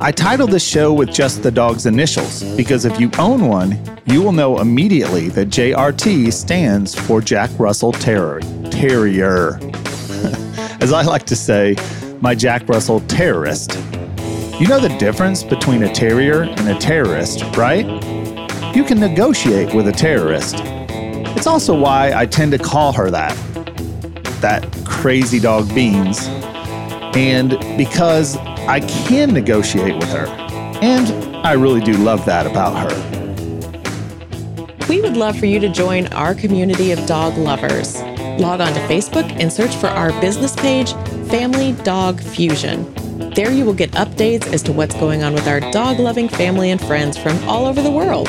I titled this show with just the dog's initials because if you own one, you will know immediately that JRT stands for Jack Russell Terror. Terrier. As I like to say, my Jack Russell terrorist. You know the difference between a terrier and a terrorist, right? You can negotiate with a terrorist. It's also why I tend to call her that. That crazy dog Beans. And because I can negotiate with her. And I really do love that about her. We would love for you to join our community of dog lovers. Log on to Facebook and search for our business page, Family Dog Fusion. There you will get updates as to what's going on with our dog loving family and friends from all over the world.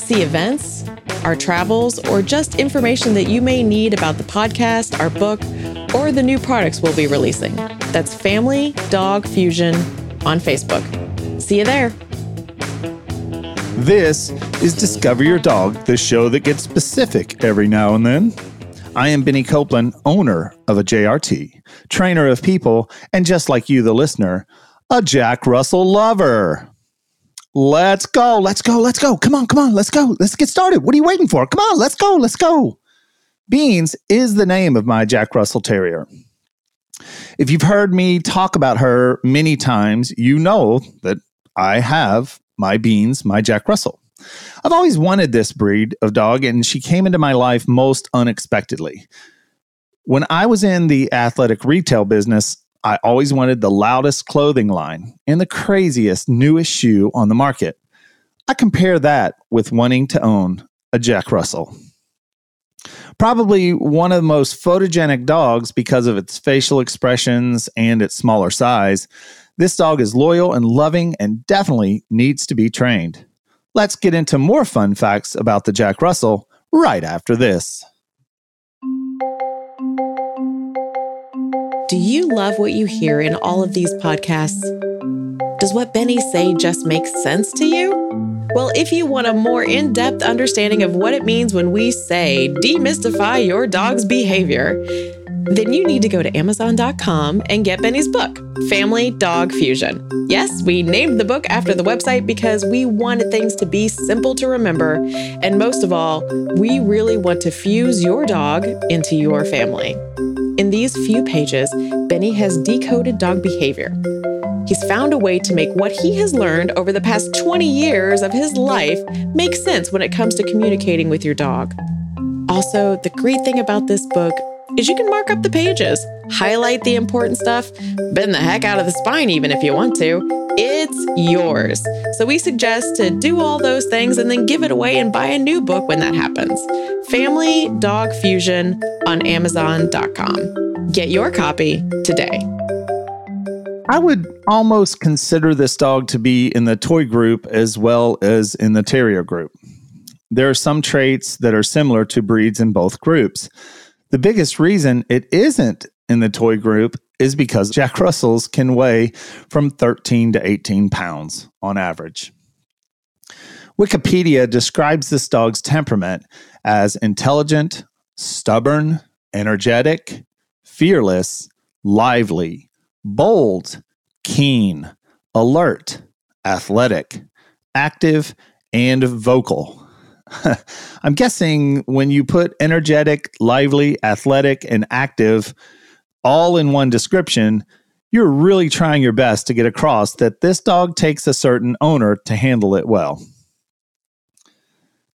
See events, our travels, or just information that you may need about the podcast, our book, or the new products we'll be releasing. That's Family Dog Fusion on Facebook. See you there. This is Discover Your Dog, the show that gets specific every now and then. I am Benny Copeland, owner of a JRT, trainer of people, and just like you, the listener, a Jack Russell lover. Let's go, let's go, let's go. Come on, come on, let's go. Let's get started. What are you waiting for? Come on, let's go, let's go. Beans is the name of my Jack Russell Terrier. If you've heard me talk about her many times, you know that I have my Beans, my Jack Russell. I've always wanted this breed of dog, and she came into my life most unexpectedly. When I was in the athletic retail business, I always wanted the loudest clothing line and the craziest, newest shoe on the market. I compare that with wanting to own a Jack Russell. Probably one of the most photogenic dogs because of its facial expressions and its smaller size. This dog is loyal and loving and definitely needs to be trained. Let's get into more fun facts about the Jack Russell right after this. Do you love what you hear in all of these podcasts? Does what Benny say just make sense to you? Well, if you want a more in depth understanding of what it means when we say demystify your dog's behavior, then you need to go to Amazon.com and get Benny's book, Family Dog Fusion. Yes, we named the book after the website because we wanted things to be simple to remember. And most of all, we really want to fuse your dog into your family. In these few pages, Benny has decoded dog behavior He's found a way to make what he has learned over the past 20 years of his life make sense when it comes to communicating with your dog. Also, the great thing about this book is you can mark up the pages, highlight the important stuff, bend the heck out of the spine even if you want to. It's yours. So we suggest to do all those things and then give it away and buy a new book when that happens. Family Dog Fusion on Amazon.com. Get your copy today. I would almost consider this dog to be in the toy group as well as in the terrier group. There are some traits that are similar to breeds in both groups. The biggest reason it isn't in the toy group is because Jack Russells can weigh from 13 to 18 pounds on average. Wikipedia describes this dog's temperament as intelligent, stubborn, energetic, fearless, lively, bold, keen, alert, athletic, active, and vocal. I'm guessing when you put energetic, lively, athletic, and active all in one description, you're really trying your best to get across that this dog takes a certain owner to handle it well.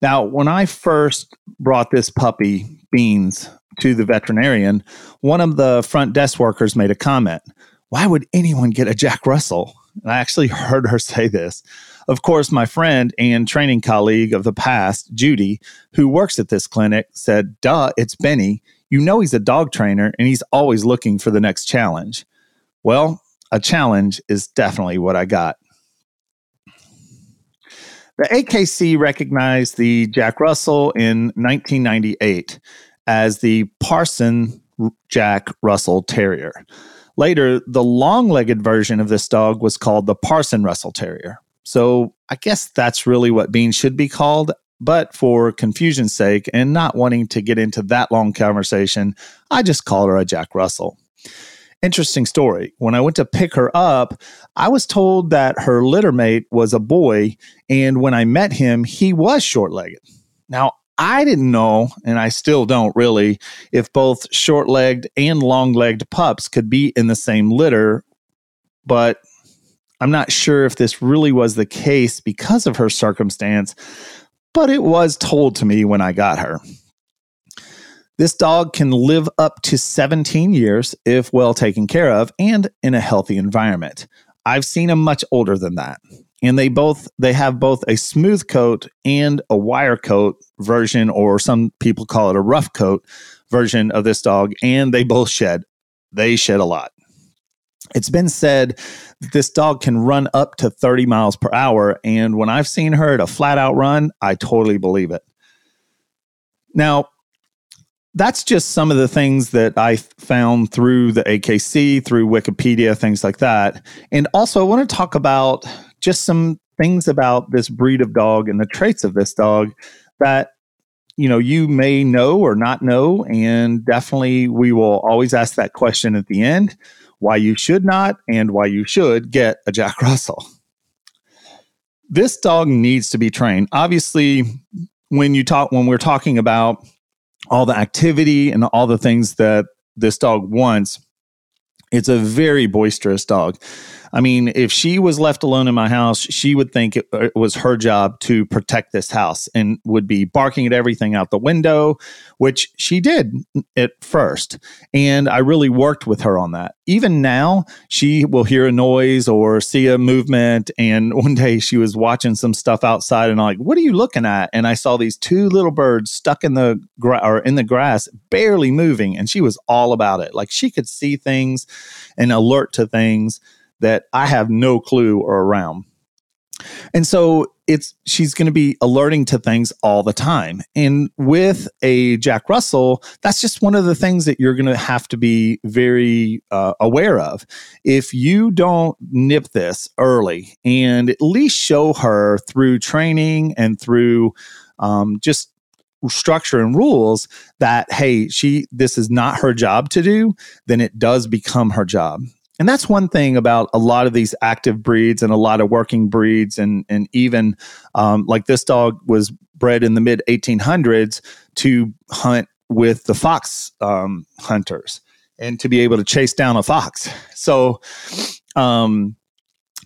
Now, when I first brought this puppy, Beans, to the veterinarian, one of the front desk workers made a comment why would anyone get a Jack Russell? And I actually heard her say this. Of course, my friend and training colleague of the past, Judy, who works at this clinic, said, Duh, it's Benny. You know he's a dog trainer and he's always looking for the next challenge. Well, a challenge is definitely what I got. The AKC recognized the Jack Russell in 1998 as the Parson Jack Russell Terrier. Later, the long legged version of this dog was called the Parson Russell Terrier. So I guess that's really what Beans should be called. But for confusion's sake and not wanting to get into that long conversation, I just called her a Jack Russell. Interesting story. When I went to pick her up, I was told that her litter mate was a boy. And when I met him, he was short legged. Now, I didn't know, and I still don't really, if both short legged and long legged pups could be in the same litter. But I'm not sure if this really was the case because of her circumstance, but it was told to me when I got her. This dog can live up to 17 years if well taken care of and in a healthy environment. I've seen them much older than that. And they both they have both a smooth coat and a wire coat version or some people call it a rough coat version of this dog and they both shed. They shed a lot. It's been said that this dog can run up to 30 miles per hour and when I've seen her at a flat out run, I totally believe it. Now, that's just some of the things that I found through the AKC, through Wikipedia, things like that. And also, I want to talk about just some things about this breed of dog and the traits of this dog that you know you may know or not know and definitely we will always ask that question at the end why you should not and why you should get a jack russell. This dog needs to be trained. Obviously when you talk when we're talking about all the activity and all the things that this dog wants it's a very boisterous dog I mean, if she was left alone in my house, she would think it, uh, it, was her job to protect this house and would be barking at everything out the window, which she did at first. And I really worked with her on that. Even now, she will hear a noise or see a movement. And one day she was watching some stuff outside and I'm like, what are you looking at? And I saw these two little birds stuck in the gra- or in the grass, barely moving. And she was all about it. Like she could see things and alert to things that I have no clue or around. And so it's she's going to be alerting to things all the time. And with a Jack Russell, that's just one of the things that you're going to have to be very uh, aware of. If you don't nip this early and at least show her through training and through um, just structure and rules that hey she this is not her job to do then it does become her job and that's one thing about a lot of these active breeds and a lot of working breeds, and and even um, like this dog was bred in the mid 1800s to hunt with the fox um, hunters and to be able to chase down a fox. So, um,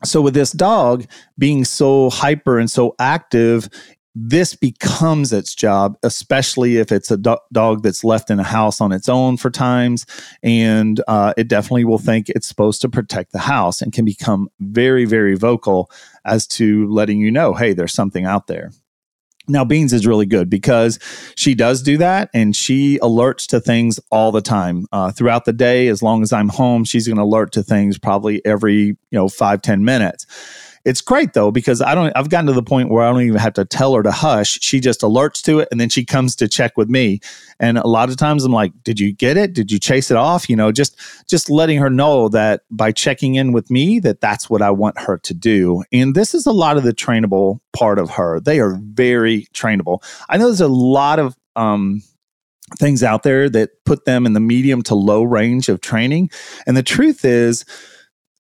so with this dog being so hyper and so active, this becomes its job, especially if it's a do- dog that's left in a house on its own for times. And uh, it definitely will think it's supposed to protect the house and can become very, very vocal as to letting you know, hey, there's something out there. Now, Beans is really good because she does do that and she alerts to things all the time uh, throughout the day. As long as I'm home, she's going to alert to things probably every, you know, five ten minutes. It's great though because I don't. I've gotten to the point where I don't even have to tell her to hush. She just alerts to it, and then she comes to check with me. And a lot of times I'm like, "Did you get it? Did you chase it off?" You know, just just letting her know that by checking in with me, that that's what I want her to do. And this is a lot of the trainable part of her. They are very trainable. I know there's a lot of um, things out there that put them in the medium to low range of training, and the truth is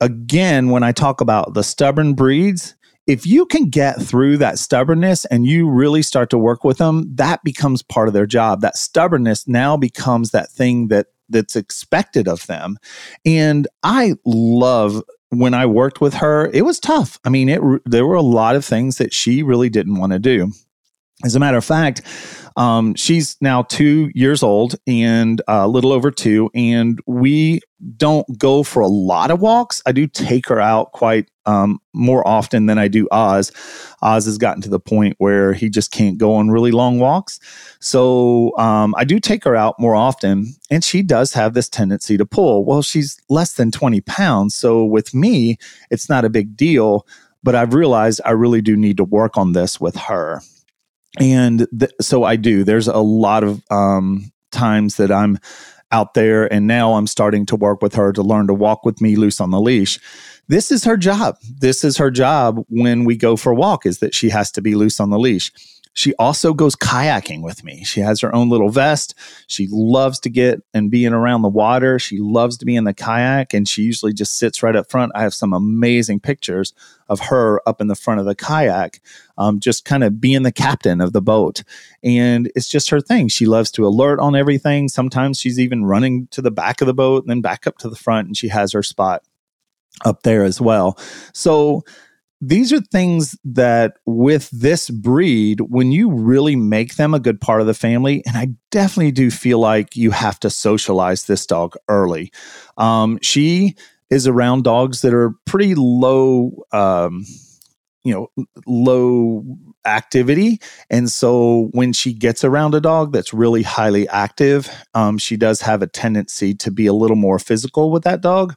again, when I talk about the stubborn breeds, if you can get through that stubbornness and you really start to work with them, that becomes part of their job. That stubbornness now becomes that thing that that's expected of them. And I love when I worked with her, it was tough. I mean, it there were a lot of things that she really didn't want to do. As a matter of fact, um, she's now two years old and a little over two, and we don't go for a lot of walks. I do take her out quite um, more often than I do Oz. Oz has gotten to the point where he just can't go on really long walks. So um, I do take her out more often, and she does have this tendency to pull. Well, she's less than 20 pounds. So with me, it's not a big deal. But I've realized I really do need to work on this with her and th- so I do. There's a lot of um, times that I'm out there, and now I'm starting to work with her to learn to walk with me loose on the leash. This is her job. This is her job when we go for a walk. Is that she has to be loose on the leash. She also goes kayaking with me. She has her own little vest. She loves to get and be in around the water. She loves to be in the kayak and she usually just sits right up front. I have some amazing pictures of her up in the front of the kayak, um, just kind of being the captain of the boat. And it's just her thing. She loves to alert on everything. Sometimes she's even running to the back of the boat and then back up to the front and she has her spot up there as well. So, these are things that with this breed when you really make them a good part of the family and i definitely do feel like you have to socialize this dog early. Um, she is around dogs that are pretty low um, you know low activity. And so when she gets around a dog that's really highly active um, she does have a tendency to be a little more physical with that dog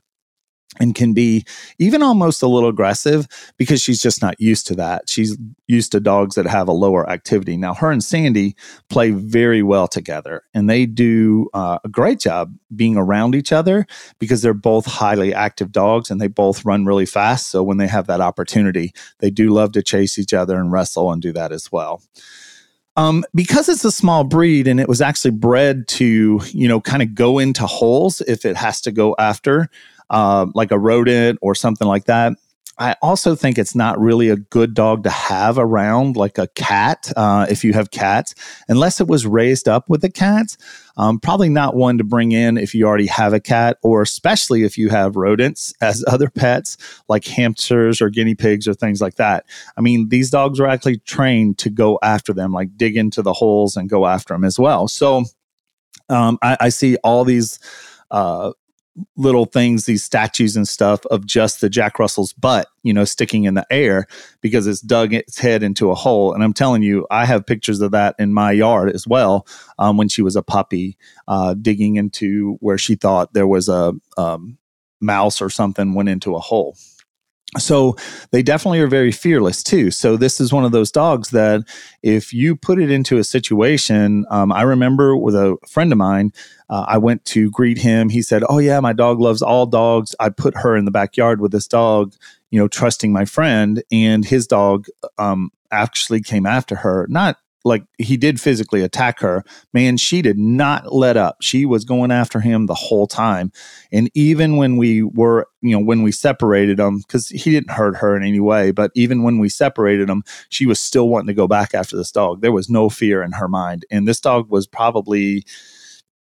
and can be even almost a little aggressive because she's just not used to that. She's used to dogs that have a lower activity. Now, her and Sandy play very well together, and they do uh, a great job being around each other because they're both highly active dogs and they both run really fast. So, when they have that opportunity, they do love to chase each other and wrestle and do that as well. Um, because it's a small breed and it was actually bred to, you know, kind of go into holes if it has to go after uh, like a rodent or something like that. I also think it's not really a good dog to have around, like a cat, uh, if you have cats, unless it was raised up with a cat. Um, probably not one to bring in if you already have a cat, or especially if you have rodents as other pets, like hamsters or guinea pigs or things like that. I mean, these dogs are actually trained to go after them, like dig into the holes and go after them as well. So um, I, I see all these uh, little things, these statues and stuff of just the Jack Russell's butt, you know, sticking in the air because it's dug its head into a hole. And I'm telling you, I have pictures of that in my yard as well um, when she was a puppy, uh, digging into where she thought there was a um, mouse or something went into a hole. So they definitely are very fearless too. So this is one of those dogs that if you put it into a situation, um, I remember with a friend of mine, uh, I went to greet him. He said, "Oh yeah, my dog loves all dogs." I put her in the backyard with this dog, you know, trusting my friend, and his dog um, actually came after her. Not like he did physically attack her. Man, she did not let up. She was going after him the whole time. And even when we were, you know, when we separated him, because he didn't hurt her in any way, but even when we separated him, she was still wanting to go back after this dog. There was no fear in her mind. And this dog was probably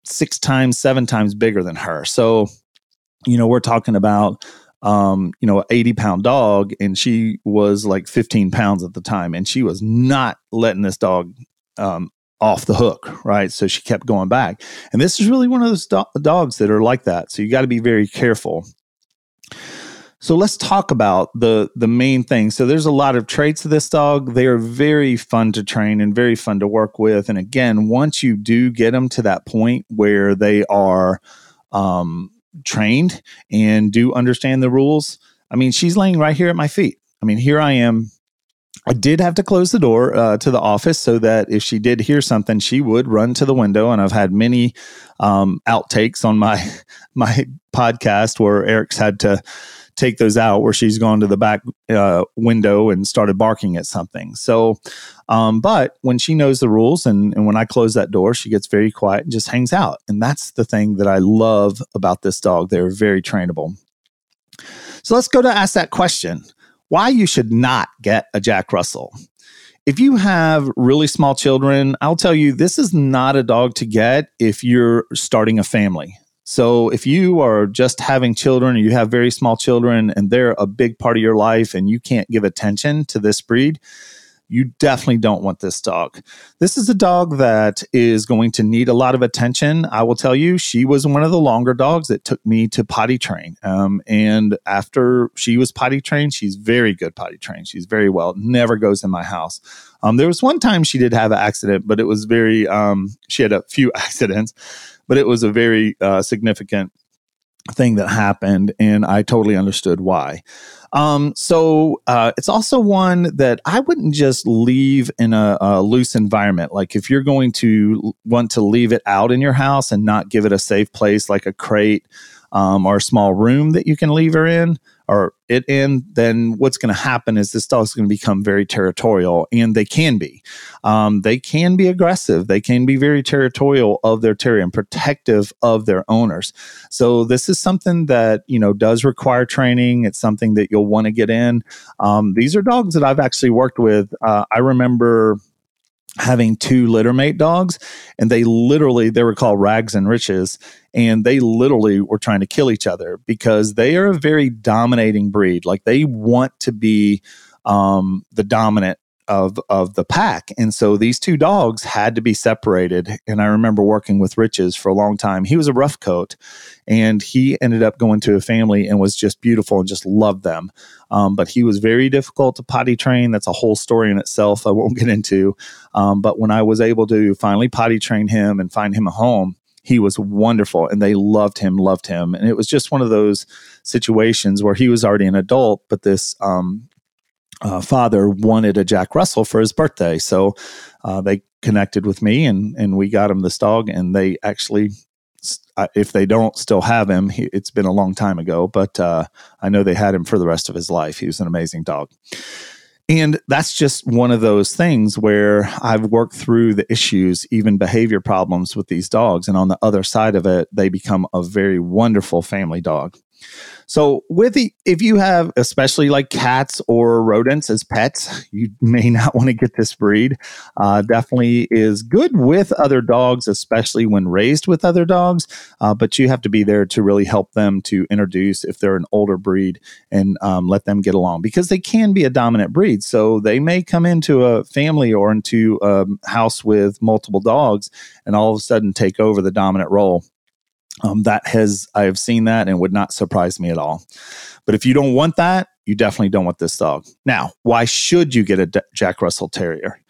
six times, seven times bigger than her. So, you know, we're talking about um, you know, 80 pound dog, and she was like 15 pounds at the time, and she was not letting this dog um, off the hook, right? So she kept going back. And this is really one of those do- dogs that are like that. So you got to be very careful. So let's talk about the the main thing. So there's a lot of traits of this dog. They are very fun to train and very fun to work with. And again, once you do get them to that point where they are um, trained and do understand the rules, I mean, she's laying right here at my feet. I mean, here I am. I did have to close the door uh, to the office so that if she did hear something, she would run to the window. And I've had many um, outtakes on my my podcast where Eric's had to take those out where she's gone to the back uh, window and started barking at something. So, um, but when she knows the rules and, and when I close that door, she gets very quiet and just hangs out. And that's the thing that I love about this dog. They're very trainable. So let's go to ask that question why you should not get a Jack Russell. If you have really small children, I'll tell you this is not a dog to get if you're starting a family. So if you are just having children, or you have very small children, and they're a big part of your life, and you can't give attention to this breed, you definitely don't want this dog. This is a dog that is going to need a lot of attention. I will tell you, she was one of the longer dogs that took me to potty train. Um, and after she was potty trained, she's very good potty trained. She's very well, never goes in my house. Um, there was one time she did have an accident, but it was very, um, she had a few accidents, but it was a very uh, significant thing that happened. And I totally understood why. Um, so uh, it's also one that I wouldn't just leave in a, a, loose environment. Like if you're going to want to leave it out in your house and not give it a safe place, like a crate um, or a small room that you can leave her in, or it in, then what's going to happen is this dog's going to become very territorial, and they can be. Um, they can be aggressive. They can be very territorial of their terrier and protective of their owners. So this is something that you know does require training. It's something that you'll want to get in. Um, these are dogs that I've actually worked with. Uh, I remember having two littermate dogs and they literally they were called rags and riches and they literally were trying to kill each other because they are a very dominating breed. Like they want to be um, the dominant of of the pack. And so these two dogs had to be separated. And i remember working with riches for a long time. He was a rough coat and he ended up going to a family and was just beautiful and just loved them. Um, but he was very difficult to potty train. That's a whole story in itself i won't get into. Um, but when i was able to finally potty train him and find him a home he was wonderful and they loved him loved him. And it was just one of those situations where he was already an adult but this um, uh, father wanted a Jack Russell for his birthday. So uh, they connected with me and, and we got him this dog. And they actually, if they don't still have him, he, it's been a long time ago, but uh, I know they had him for the rest of his life. He was an amazing dog. And that's just one of those things where I've worked through the issues, even behavior problems with these dogs. And on the other side of it, they become a very wonderful family dog. So, with the, if you have especially like cats or rodents as pets, you may not want to get this breed. Uh, definitely is good with other dogs, especially when raised with other dogs. Uh, but you have to be there to really help them to introduce if they're an older breed and um, let them get along because they can be a dominant breed. So they may come into a family or into a house with multiple dogs and all of a sudden take over the dominant role. Um, that has I have seen that and would not surprise me at all. But if you don't want that, you definitely don't want this dog. Now, why should you get a D- Jack Russell Terrier?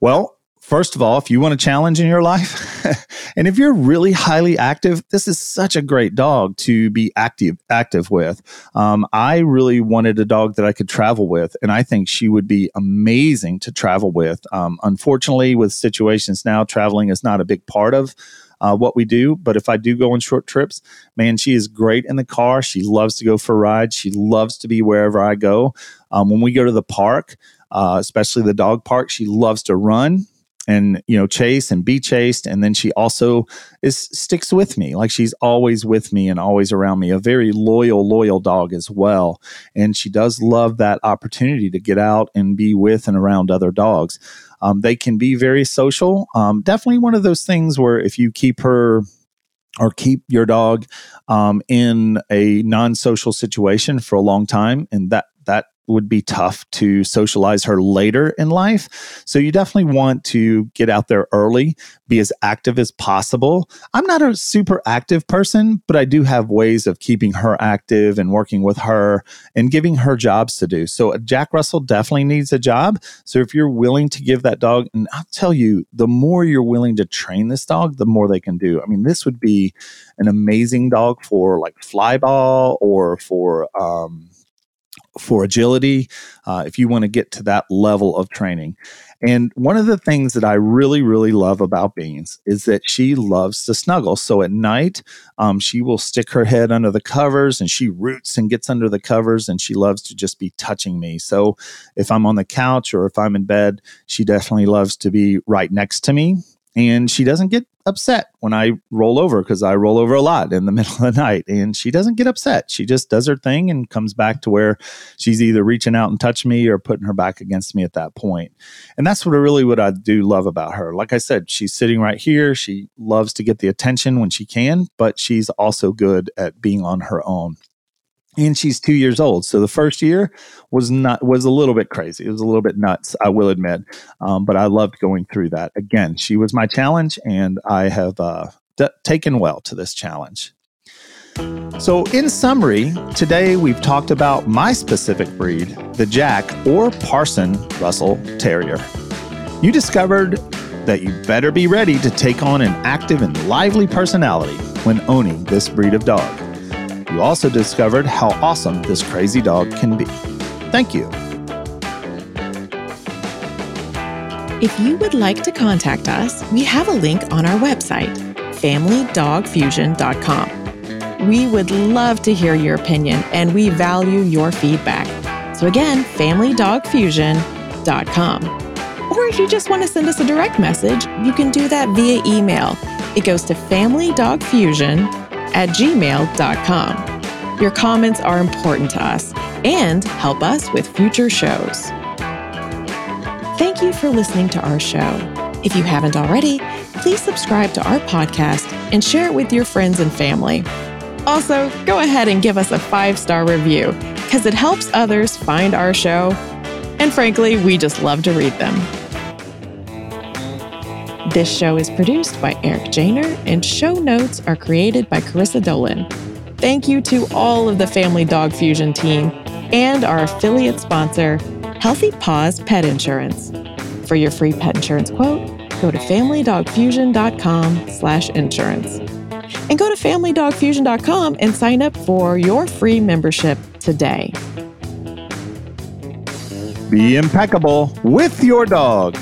Well, first of all, if you want a challenge in your life, and if you're really highly active, this is such a great dog to be active active with. Um, I really wanted a dog that I could travel with, and I think she would be amazing to travel with. Um, unfortunately, with situations now, traveling is not a big part of uh, what we do. But if I do go on short trips, man, she is great in the car. She loves to go for rides. She loves to be wherever I go. Um, when we go to the park, uh, especially the dog park, she loves to run and you know chase and be chased and then she also is sticks with me like she's always with me and always around me a very loyal loyal dog as well and she does love that opportunity to get out and be with and around other dogs um, they can be very social. Um, definitely one of those things where if you keep her or keep your dog um, in a non-social situation for a long time and that that would be tough to socialize her later in life. So you definitely want to get out there early, be as active as possible. I'm not a super active person, but I do have ways of keeping her active and working with her and giving her jobs to do. So Jack Russell definitely needs a job. So if you're willing to give that dog, and I'll tell you, the more you're willing to train this dog, the more they can do. I mean, this would be an amazing dog for like fly ball or for, um, for agility, uh, if you want to get to that level of training. And one of the things that I really, really love about Beans is that she loves to snuggle. So at night, um, she will stick her head under the covers and she roots and gets under the covers and she loves to just be touching me. So if I'm on the couch or if I'm in bed, she definitely loves to be right next to me and she doesn't get upset when I roll over because I roll over a lot in the middle of the night. And she doesn't get upset. She just does her thing and comes back to where she's either reaching out and touching me or putting her back against me at that point. And that's what really what I do love about her. Like I said, she's sitting right here. She loves to get the attention when she can, but she's also good at being on her own. And she's two years old. So the first year was not was a little bit crazy. It was a little bit nuts, I will admit. Um, but I loved going through that. Again, she was my challenge, and I have uh, d- taken well to this challenge. So, in summary, today we've talked about my specific breed, the Jack or Parson Russell Terrier. You discovered that you better be ready to take on an active and lively personality when owning this breed of dog. You also discovered how awesome this crazy dog can be. Thank you. If you would like to contact us, we have a link on our website, familydogfusion.com. We would love to hear your opinion and we value your feedback. So, again, familydogfusion.com. Or if you just want to send us a direct message, you can do that via email. It goes to familydogfusion at gmail.com. Your comments are important to us and help us with future shows. Thank you for listening to our show. If you haven't already, please subscribe to our podcast and share it with your friends and family. Also, go ahead and give us a five star review because it helps others find our show. And frankly, we just love to read them. This show is produced by Eric Janer, and show notes are created by Carissa Dolan. Thank you to all of the Family Dog Fusion team and our affiliate sponsor, Healthy Paws Pet Insurance. For your free pet insurance quote, go to familydogfusion.com slash insurance. And go to familydogfusion.com and sign up for your free membership today. Be impeccable with your dog.